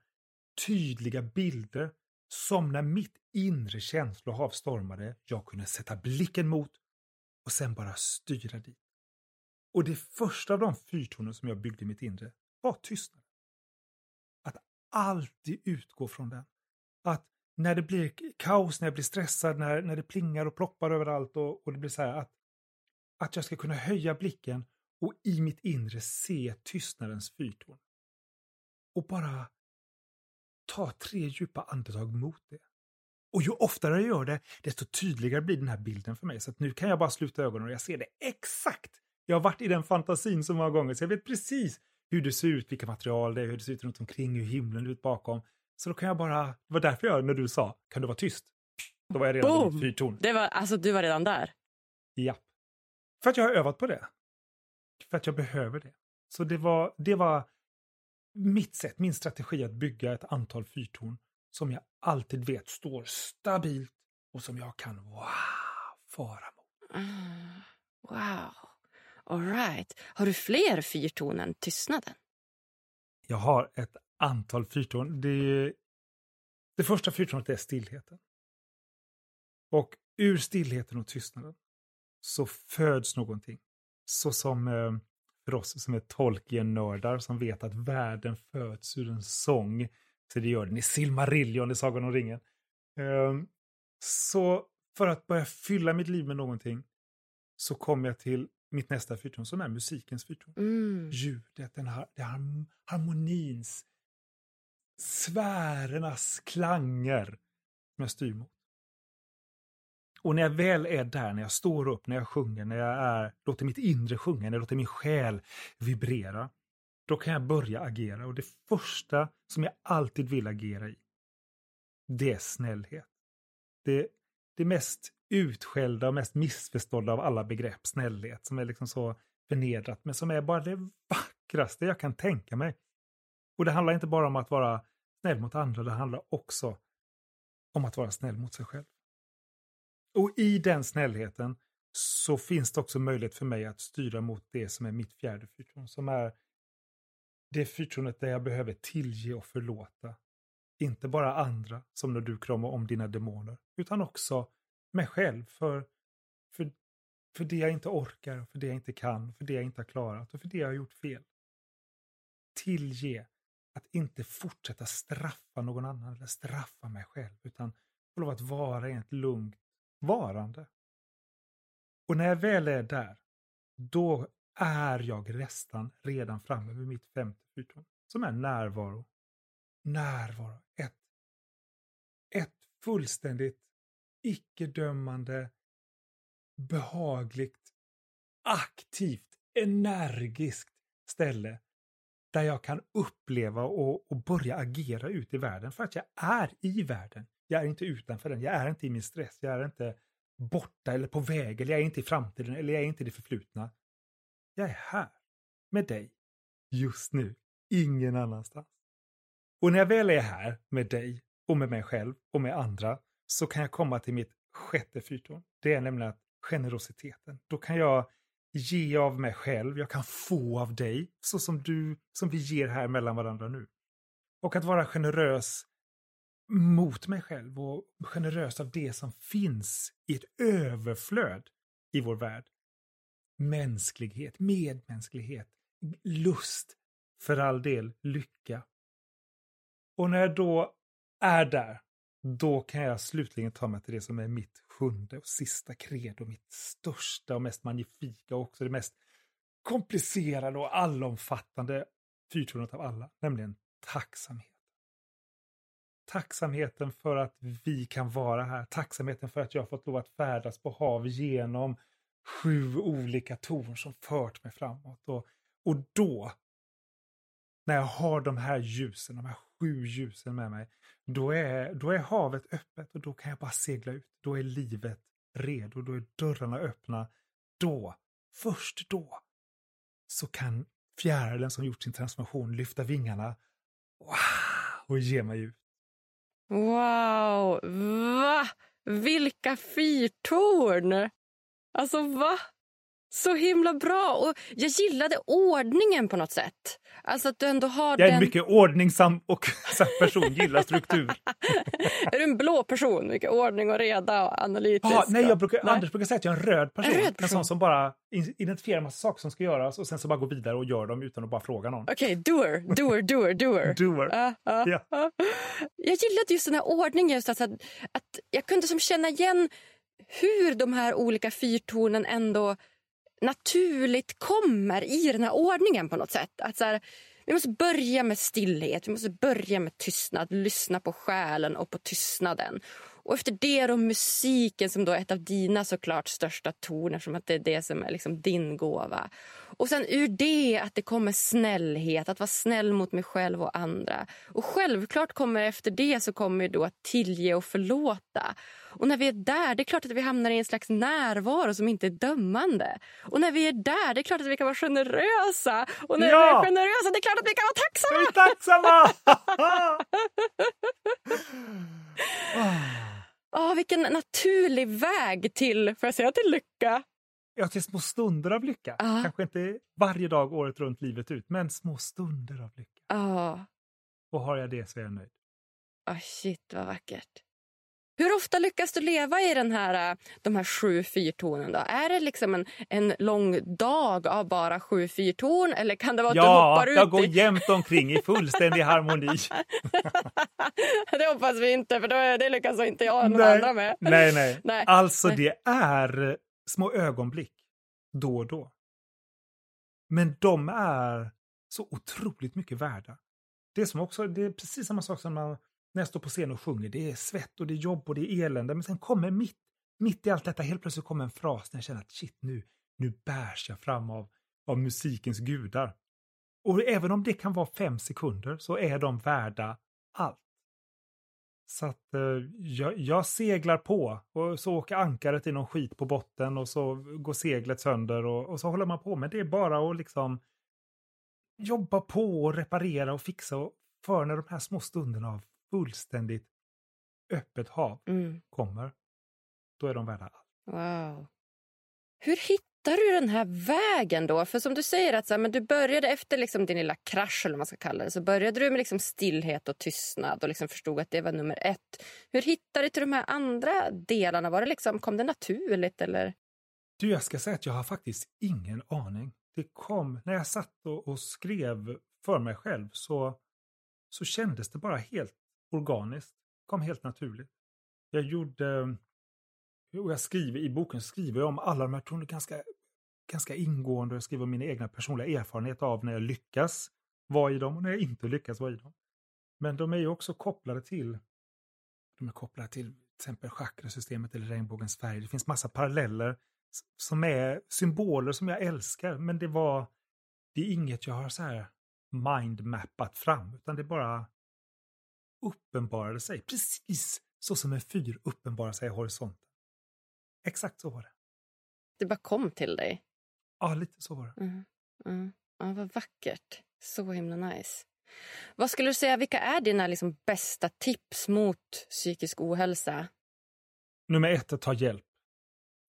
tydliga bilder som när mitt inre känslohav stormade jag kunde sätta blicken mot och sen bara styra dit. Och det första av de fyrtornen som jag byggde i mitt inre var tystnad. Att alltid utgå från den att när det blir kaos, när jag blir stressad, när, när det plingar och ploppar överallt och, och det blir så här att, att jag ska kunna höja blicken och i mitt inre se tystnadens fyrtorn. Och bara ta tre djupa andetag mot det. Och ju oftare jag gör det, desto tydligare blir den här bilden för mig. Så nu kan jag bara sluta ögonen och jag ser det exakt. Jag har varit i den fantasin så många gånger så jag vet precis hur det ser ut, vilka material det är, hur det ser ut runt omkring, hur himlen ut bakom. Så då kan jag bara, det var därför jag, när du sa, kan du vara tyst? Då var jag redan Boom! i fyrtorn. Det var, alltså du var redan där? Ja. För att jag har övat på det. För att jag behöver det. Så det var, det var mitt sätt, min strategi att bygga ett antal fyrtorn som jag alltid vet står stabilt och som jag kan wow, fara mot. Mm, wow. All right. Har du fler fyrtorn än tystnaden? Jag har ett antal fyrtorn. Det, det första fyrtornet är stillheten. Och ur stillheten och tystnaden så föds någonting. Så som eh, för oss som är Tolkien-nördar som vet att världen föds ur en sång. Så det gör den i Silmarillion i Sagan om ringen. Ehm, så för att börja fylla mitt liv med någonting så kom jag till mitt nästa fyrtorn som är musikens fyrtorn. Mm. Ljudet, den här, den här harmonins, sfärernas klanger som jag styr mot. Och när jag väl är där, när jag står upp, när jag sjunger, när jag är, låter mitt inre sjunga, när jag låter min själ vibrera, då kan jag börja agera. Och det första som jag alltid vill agera i, det är snällhet. Det, det mest utskällda och mest missförstådda av alla begrepp, snällhet, som är liksom så förnedrat, men som är bara det vackraste jag kan tänka mig. Och det handlar inte bara om att vara snäll mot andra, det handlar också om att vara snäll mot sig själv. Och i den snällheten så finns det också möjlighet för mig att styra mot det som är mitt fjärde fyrtorn, som är det fyrtornet där jag behöver tillge och förlåta. Inte bara andra, som när du kramar om dina demoner, utan också mig själv för, för, för det jag inte orkar, för det jag inte kan, för det jag inte har klarat och för det jag har gjort fel. Tillge att inte fortsätta straffa någon annan eller straffa mig själv, utan få lov att vara i ett lugnt varande. Och när jag väl är där, då är jag nästan redan framme vid mitt femte fyrtorn, som är närvaro. Närvaro. Ett, ett fullständigt icke-dömande, behagligt, aktivt, energiskt ställe där jag kan uppleva och, och, börja agera ut i världen för att jag är i världen. Jag är inte utanför den, jag är inte i min stress, jag är inte borta eller på väg, eller jag är inte i framtiden, eller jag är inte i det förflutna. Jag är här, med dig, just nu, ingen annanstans. Och när jag väl är här med dig, och med mig själv och med andra så kan jag komma till mitt sjätte fyrtorn. Det är nämligen att generositeten. Då kan jag ge av mig själv, jag kan få av dig, så som du, som vi ger här mellan varandra nu. Och att vara generös mot mig själv och generös av det som finns i ett överflöd i vår värld. Mänsklighet, medmänsklighet, lust, för all del lycka. Och när jag då är där, då kan jag slutligen ta mig till det som är mitt sjunde och sista credo, mitt största och mest magnifika och också det mest komplicerade och allomfattande fyrtornet av alla, nämligen tacksamhet. Tacksamheten för att vi kan vara här, tacksamheten för att jag fått lov att färdas på hav genom sju olika torn som fört mig framåt. Och, och då, när jag har de här ljusen, de här sju ljusen med mig, då är, då är havet öppet och då kan jag bara segla ut. Då är livet redo, då är dörrarna öppna. Då, först då, så kan fjärilen som gjort sin transformation lyfta vingarna wow, och ge mig ut. Wow! Va? Vilka fyrtorn! Alltså, va? Så himla bra. Och Jag gillade ordningen på något sätt. Alltså att du ändå har Jag är den... en mycket ordningsam och person, gillar struktur. är du en blå person? Mycket ordning och reda och analytisk? Ah, nej, jag brukar, Nej. Anders brukar säga att jag är en röd person. En En, röd person. sån som bara identifierar en massa saker som ska göras och sen så bara går vidare och gör dem utan att bara fråga någon. Okej, doer, doer, doer, doer. Doer. Ja, ja, Ja. ja. Jag gillade just den här ordningen. Just alltså att, att jag kunde som känna igen hur de här olika fyrtornen ändå naturligt kommer i den här ordningen på något sätt. Att så här, vi måste börja med stillhet, vi måste börja med tystnad, lyssna på själen och på tystnaden. Och efter det då musiken som då är ett av dina såklart största toner som att det är det som är liksom din gåva. Och sen ur det att det kommer snällhet, att vara snäll mot mig själv och andra. Och självklart kommer efter det så kommer då att tillge och förlåta. Och när vi är där, det är klart att vi hamnar i en slags närvaro som inte är dömande. Och när vi är där, det är klart att vi kan vara generösa. Och när Ja! vi är generösa, det är klart att vi kan vara tacksamma. Jag är tacksamma! Ah, vilken naturlig väg till, får jag säga till lycka? ja, till små stunder av lycka. Ja. Kanske inte varje dag året runt livet ut, men små stunder av lycka. Ah, Och har jag det så är jag nöjd. ah, shit vad vackert. Hur ofta lyckas du leva i den här, äh, de här sju fyrtonen? Då? Är det liksom en, en lång dag av bara sju fyrtorn eller kan det vara att du Ja, hoppar ut jag går i... jämt omkring i fullständig harmoni. det hoppas vi inte, för då, är- det lyckas inte jag och någon Nej. andra med. Nej, nej. Nej. Alltså Nej. det är små ögonblick då och då. Men de är så otroligt mycket värda. Det är, som också, det är precis samma sak som man, när jag står på scen och sjunger. Det är svett och det är jobb och det är elände. Men sen kommer mitt, mitt i allt detta helt plötsligt kommer en fras när jag känner att shit nu, nu bärs jag fram av, av musikens gudar. Och även om det kan vara fem sekunder så är de värda allt. Så att eh, jag, jag seglar på och så åker ankaret i någon skit på botten och så går seglet sönder och, och så håller man på. Men det är bara att liksom jobba på och reparera och fixa. Och för när de här små stunderna av fullständigt öppet hav Mm. kommer, då är de värda allt. Wow. Hur hittar du den här vägen då? För som du säger att så här, men du började efter liksom din lilla krasch eller man ska kalla det så började du med liksom stillhet och tystnad och liksom förstod att det var nummer ett. Hur hittade du till de här andra delarna? Var det liksom, kom det naturligt eller? Du, jag ska säga att jag har faktiskt ingen aning. Det kom, när jag satt och, och skrev för mig själv så, så kändes det bara helt organiskt. kom helt naturligt. Jag gjorde, och jag skriver i boken skriver jag om alla de här tonerna ganska, ganska ingående. Jag skriver om mina egna personliga erfarenheter av när jag lyckas vara i dem och när jag inte lyckas vara i dem. Men de är ju också kopplade till, de är kopplade till till exempel chakrasystemet eller regnbågens färg. Det finns massa paralleller som är symboler som jag älskar, men det var, det är inget jag har så här mindmappat fram, utan det bara uppenbarade sig. Precis så som en fyr uppenbarar sig i horisonten. Exakt så var det. Det bara kom till dig? Ja, lite så var det. Mm. Mm. Ja, vad vackert. Så himla nice. Vad skulle du säga, vilka är dina liksom bästa tips mot psykisk ohälsa? Nummer ett, att ta hjälp.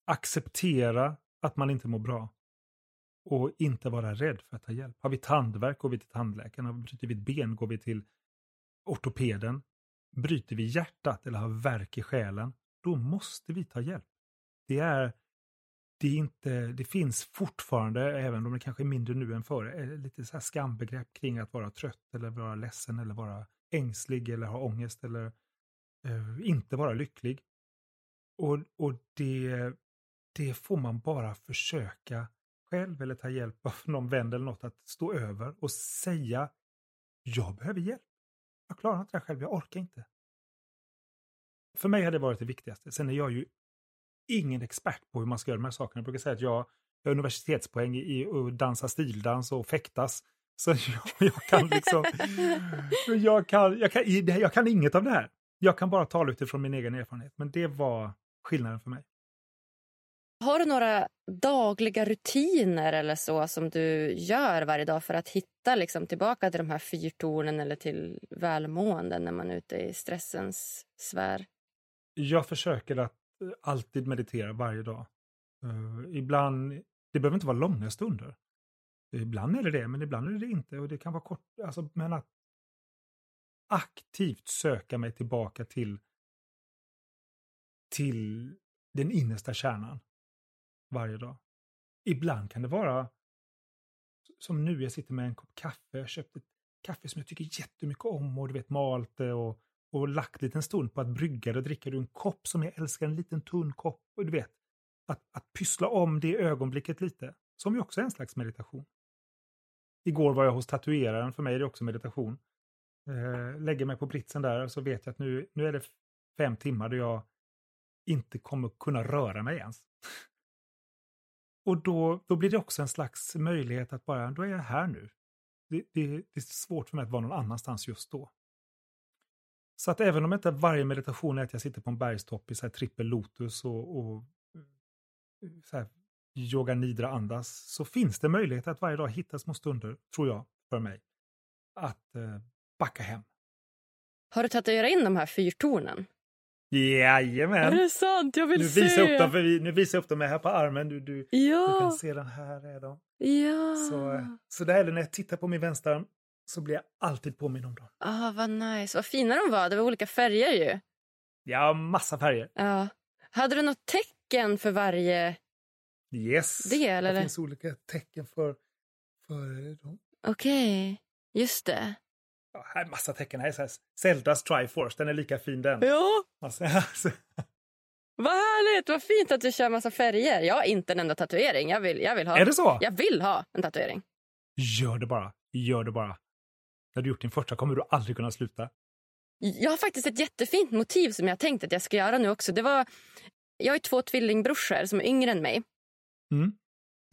Acceptera att man inte mår bra. Och inte vara rädd för att ta hjälp. Har vi tandvärk går vi till tandläkaren. Bryter vi ett ben går vi till ortopeden. Bryter vi hjärtat eller har värk i själen, då måste vi ta hjälp. Det är, det är inte, det finns fortfarande, även om det kanske är mindre nu än förr, eh, lite så här skambegrepp kring att vara trött eller vara ledsen eller vara ängslig eller ha ångest eller eh, inte vara lycklig. Och, och det, det får man bara försöka själv eller ta hjälp av någon vän eller något att stå över och säga jag behöver hjälp. Jag klarar inte det själv, jag orkar inte. För mig har det varit det viktigaste. Sen är jag ju ingen expert på hur man ska göra de här sakerna. Jag brukar säga att jag har universitetspoäng i att dansa stildans och fäktas. Så jag, jag kan liksom... jag, kan, jag, kan, jag kan inget av det här. Jag kan bara tala utifrån min egen erfarenhet. Men det var skillnaden för mig. Har du några dagliga rutiner eller så som du gör varje dag för att hitta liksom, tillbaka till de här fyrtornen eller till välmående när man är ute i stressens sfär? Jag försöker att eh, alltid meditera varje dag. Uh, ibland, det behöver inte vara långa stunder. Ibland är det det, men ibland är det inte. Och det kan vara kort, alltså, men att aktivt söka mig tillbaka till till den innersta kärnan varje dag. Ibland kan det vara som nu, jag sitter med en kopp kaffe. Jag köpte ett kaffe som jag tycker jättemycket om och du vet malt det och, och lagt lite en stund på att brygga det och dricka ur en kopp som jag älskar, en liten tunn kopp. Och du vet, att, att pyssla om det ögonblicket lite, som ju också är en slags meditation. Igår var jag hos tatueraren, för mig är det också meditation. Eh, lägger mig på britsen där och så vet jag att nu, nu är det fem timmar då jag inte kommer kunna röra mig ens. Och då, då blir det också en slags möjlighet att bara, då är jag här nu. Det, det, det är svårt för mig att vara någon annanstans just då. Så att även om inte varje meditation är att jag sitter på en bergstopp i så här trippel lotus och, och eh, så här, yoga nidra andas, så finns det möjlighet att varje dag hitta små stunder, tror jag, för mig, att eh, backa hem. Har du tatuerat in de här fyrtornen? Jajamän! Är det sant? Jag vill nu se! Visar upp dem, för nu visar jag upp dem här på armen. Du, du, ja. du kan se den här är de. Ja. Så, så där är det när jag tittar på min vänsterarm så blir jag alltid påminn om dem. Ah, vad nice. Vad fina de var. Det var olika färger ju. Ja, massa färger. Ja. Hade du något tecken för varje yes. del? Det eller? finns olika tecken för, för dem. Okej, okay. just det. Ja, här är massa tecken. Här är så här, Zeldas Triforce, den är lika fin den. Ja. Alltså, alltså. Vad härligt, vad fint att du kör massa färger. Jag har inte en enda tatuering. Jag vill, jag vill ha. Är det så? Jag vill ha en tatuering. Gör det bara. Gör det bara. När du gjort din första kommer du aldrig kunna sluta. Jag har faktiskt ett jättefint motiv som jag tänkt att jag ska göra nu också. Det var, jag har två tvillingbrorsor som är yngre än mig. Mm.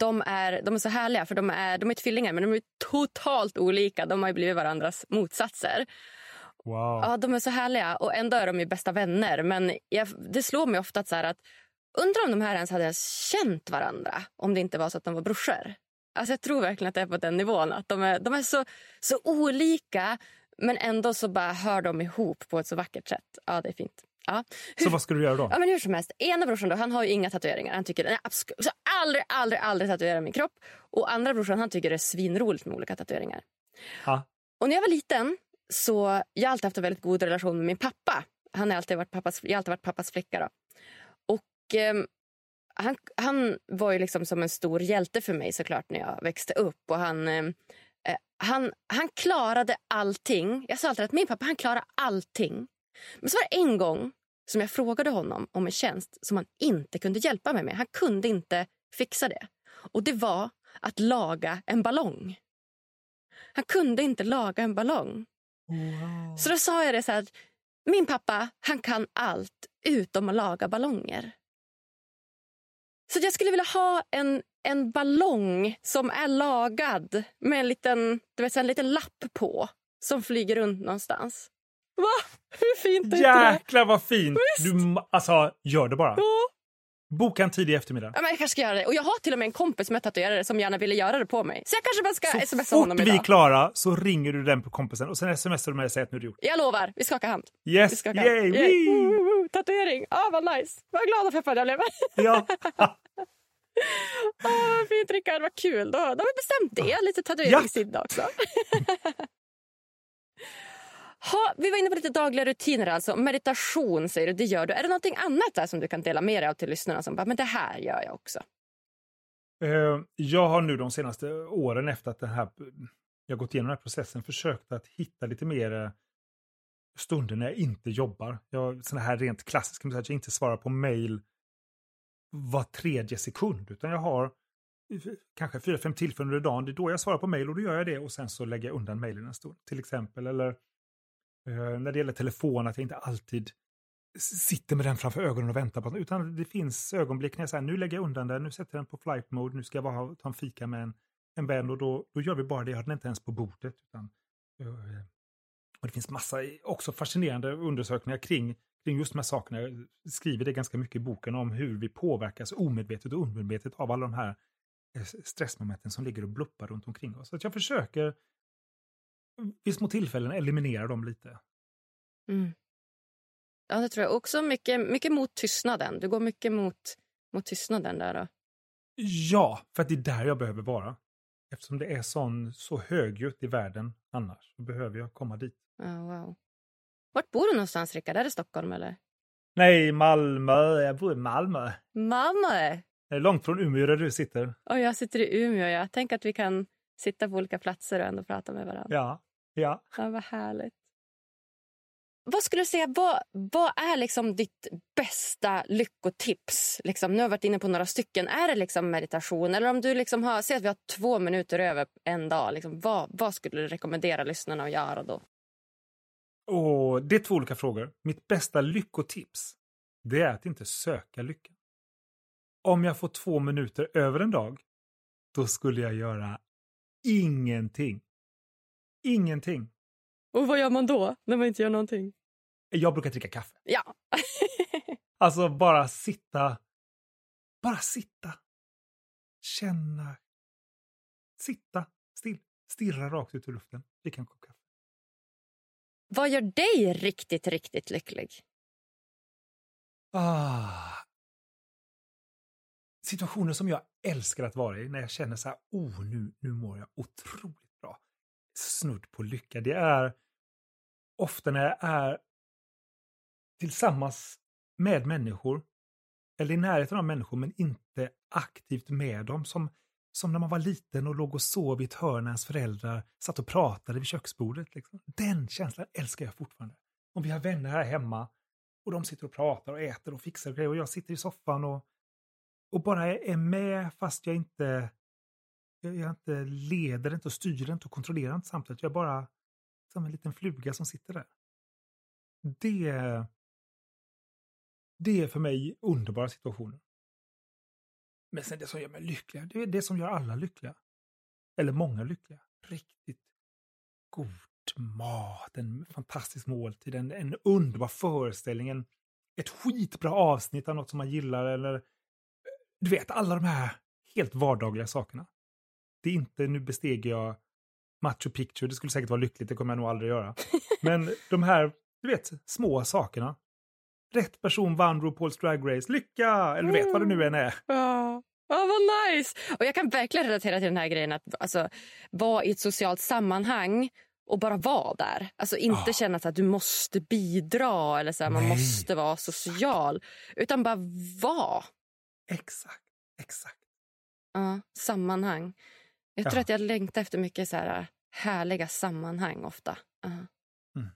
De, är, de är så härliga, för de är, de är tvillingar men de är totalt olika. De har blivit varandras motsatser. Wow. Ja, de är så härliga och ändå är de ju bästa vänner. Men jag, det slår mig ofta att, så att undrar om de här ens hade känt varandra om det inte var så att de var brorsor. Alltså jag tror verkligen att det är på den nivån. Att de är, de är så, så olika men ändå så bara hör de ihop på ett så vackert sätt. Ja, det är fint. Ja. Så vad ska du göra då? Ja, men hur som helst. Ena brorsan då, han har ju inga tatueringar. Han tycker, nej, så aldrig, aldrig, aldrig tatuera min kropp. Och andra brorsan han tycker det är svinroligt med olika tatueringar. Ha. Och när jag var liten så jag har alltid haft en väldigt god relation med min pappa. Han har alltid varit pappas, jag har alltid varit pappas flicka. Då. Och eh, han, han var ju liksom som en stor hjälte för mig såklart när jag växte upp. Och han, eh, han, han klarade allting. Jag sa alltid att min pappa han klarar allting. Men så var det en gång som jag frågade honom om en tjänst som han inte kunde hjälpa mig med. Han kunde inte fixa det. Och det var att laga en ballong. Han kunde inte laga en ballong. Wow. Så då sa jag det så här, min pappa han kan allt utom att laga ballonger. Så jag skulle vilja ha en, en ballong som är lagad med en liten, du vet, en liten lapp på som flyger runt någonstans. Va? Hur fint är inte det? Jäklar vad fint! Du, alltså, gör det bara. Ja. Boka en tidig eftermiddag. Ja, men jag kanske ska göra det. Och jag har till och med en kompis som är tatuerare som gärna ville göra det på mig. Så jag kanske bara ska Så smsa fort honom vi idag. är klara så ringer du den på kompisen och sen smsar du mig och säger att nu är det gjort. Jag lovar, vi skakar hand. Vi Yes, skakar hand. yay, Yay. wee! Woo, woo, woo. Tatuering, ah, vad nice. Vad glad och peppad jag blev. Ja. Åh, vad fint Rickard, vad kul. Då, då har vi bestämt det. Lite tatueringssida också. ha, vi var inne på lite dagliga rutiner. alltså. Meditation säger du, det gör du. Är det någonting annat där som du kan dela med dig av till lyssnarna? Som bara, men det här gör jag också. Eh, jag har nu de senaste åren efter att den här, jag gått igenom den här processen försökt att hitta lite mer eh, stunder när jag inte jobbar. Jag, sådana här rent klassiska, att jag inte svarar på mail var tredje sekund, utan jag har eh, kanske fyra, fem tillfällen under dagen. Det är då jag svarar på mail och då gör jag det och sen så lägger jag undan mailen en stund. Till exempel, eller Eh, när det gäller telefon, att jag inte alltid sitter med den framför ögonen och väntar på den. Utan det finns ögonblick när jag säger nu lägger jag undan den, nu sätter jag den på flight mode, nu ska jag bara ta en fika med en, en vän och då, då gör vi bara det. Jag har den inte ens på bordet. Utan, eh, och det finns massa också fascinerande undersökningar kring, kring just de här sakerna. Jag skriver det ganska mycket i boken om hur vi påverkas omedvetet och undermedvetet av alla de här eh, stressmomenten som ligger och bluppar runt omkring oss. Så att jag försöker vid små tillfällen eliminera dem lite. Mm. Ja, det tror jag. Också mycket, mycket mot tystnaden. Du går mycket mot, mot tystnaden där. Då. Ja, för att det är där jag behöver vara. Eftersom det är sån, så högljutt i världen annars, så behöver jag komma dit. Ja, wow. Vart bor du någonstans, Rickard? Är det Stockholm eller? Nej, Malmö. Jag bor i Malmö. Malmö! Det är långt från Umeå där du sitter. Och jag sitter i Umeå. Jag tänker att vi kan sitta på olika platser och ändå prata med varandra. Ja, ja. Ja, vad härligt. Vad skulle du säga, vad, vad är liksom ditt bästa lyckotips? Liksom, nu har jag varit inne på några stycken. Är det liksom meditation? Eller om du liksom har, säg att vi har två minuter över en dag. Liksom, vad, vad skulle du rekommendera lyssnarna att göra då? Och det är två olika frågor. Mitt bästa lyckotips, det är att inte söka lyckan. Om jag får två minuter över en dag, då skulle jag göra ingenting. Ingenting. Och vad gör man då, när man inte gör någonting? Jag brukar dricka kaffe. Ja. Alltså bara sitta. Bara sitta. Känna. Sitta still. Stirra rakt ut i luften. Dricka en kopp kaffe. vad gör dig riktigt, riktigt lycklig? Ah. Situationer som jag älskar att vara i när jag känner så här, oh nu, nu mår jag otroligt bra. Snudd på lycka. Det är ofta när jag är tillsammans med människor eller i närheten av människor men inte aktivt med dem. Som, som när man var liten och låg och sov i ett hörn när ens föräldrar satt och pratade vid köksbordet. Liksom. Den känslan älskar jag fortfarande. Om vi har vänner här hemma och de sitter och pratar och äter och fixar och grejer och jag sitter i soffan och, och bara är med fast jag inte jag, jag inte leder inte och styr inte och kontrollerar inte samtidigt. Jag är bara som en liten fluga som sitter där. Det, det är för mig underbara situationer. Men sen det som gör mig lycklig, det är det som gör alla lyckliga. Eller många lyckliga. Riktigt god mat, en fantastisk måltid, en, en underbar föreställning, en, ett skitbra avsnitt av något som man gillar eller du vet, alla de här helt vardagliga sakerna. Det är inte, nu besteger jag Machu Picchu, det skulle säkert vara lyckligt, det kommer jag nog aldrig göra. Men de här, du vet, små sakerna. Rätt person vann RuPaul's Drag Race, lycka! Eller du vet vad det nu än är. Ja, ja vad nice! Och jag kan verkligen relatera till den här grejen att alltså, vara i ett socialt sammanhang och bara vara där. Alltså inte Ja. känna att du måste bidra eller så här, man måste vara social. Utan bara vara. Exakt, exakt. Ja, sammanhang. Jag tror Ja. att jag längtar efter mycket så här härliga sammanhang ofta. Ja. Mm.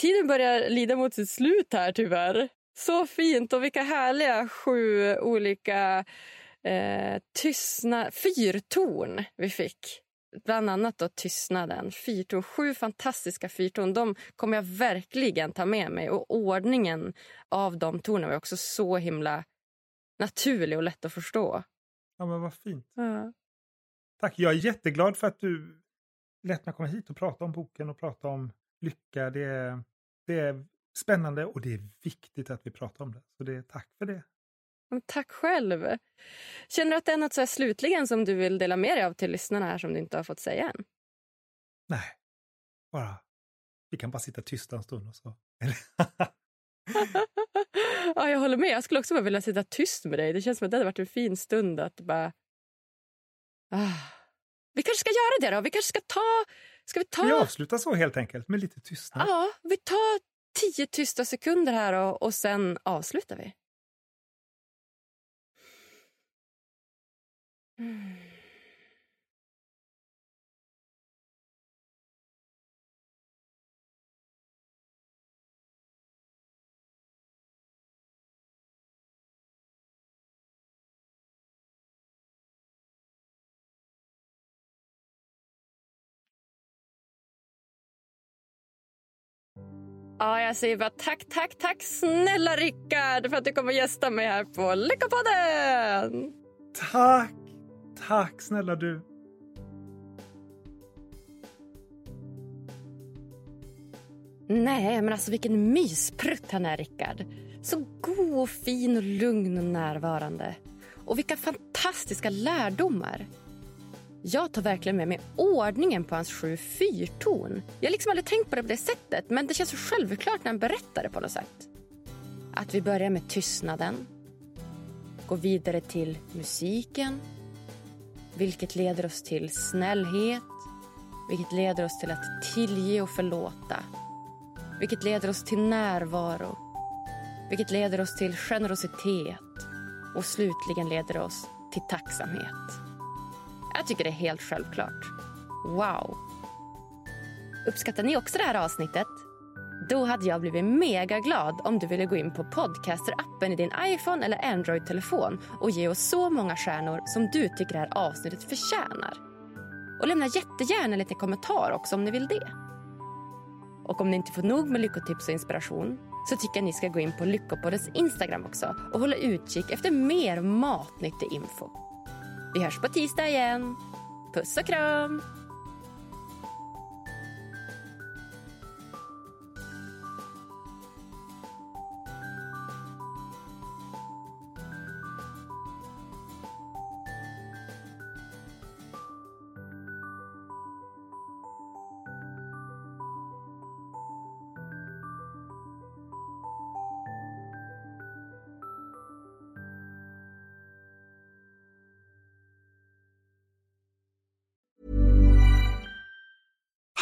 Tiden börjar lida mot sitt slut här tyvärr. Så fint och vilka härliga sju olika eh, tystna, fyrtorn vi fick. Bland annat då tystnaden. Fyrtorn, sju fantastiska fyrtorn. De kommer jag verkligen ta med mig. Och ordningen av de tornen var också så himla naturlig och lätt att förstå. Ja, men vad fint. Ja. Tack, jag är jätteglad för att du lät mig komma hit och prata om boken och prata om lycka. Det är, det är spännande och det är viktigt att vi pratar om det. Så det är tack för det. Tack själv. Känner du att det är något så slutligen som du vill dela med dig av till lyssnarna här som du inte har fått säga än? Nej, bara... Vi kan bara sitta tysta en stund och så. ja, jag håller med. Jag skulle också bara vilja sitta tyst med dig. Det känns som att det hade varit en fin stund att bara... Ah. Vi kanske ska göra det då. Vi kanske ska ta... Ska vi ta... Vi avslutar så helt enkelt med lite tystnad. Ja, vi tar tio tysta sekunder här och, och sen avslutar vi. Mm. Ja, jag säger bara tack, tack, tack snälla Rickard för att du kommer gästa mig här på Lyckopodden! Tack! Tack snälla du. Nej, men alltså vilken mysprutt han är, Rickard. Så god och fin och lugn och närvarande. Och vilka fantastiska lärdomar. Jag tar verkligen med mig ordningen på hans sju fyrtorn. Jag har liksom aldrig tänkt på det på det sättet, men det känns så självklart när han berättar det på något sätt. Att vi börjar med tystnaden, går vidare till musiken, vilket leder oss till snällhet, vilket leder oss till att tillge och förlåta, vilket leder oss till närvaro, vilket leder oss till generositet och slutligen leder oss till tacksamhet. Jag tycker det är helt självklart. Wow! Uppskattar ni också det här avsnittet? Då hade jag blivit mega glad om du ville gå in på Podcaster-appen i din iPhone eller Android-telefon och ge oss så många stjärnor som du tycker det här avsnittet förtjänar. Och lämna jättegärna lite kommentar också om ni vill det. Och om ni inte får nog med lyckotips och inspiration så tycker jag ni ska gå in på Lyckopoddens Instagram också och hålla utkik efter mer matnyttig info. Vi hörs på tisdag igen. Puss och kram!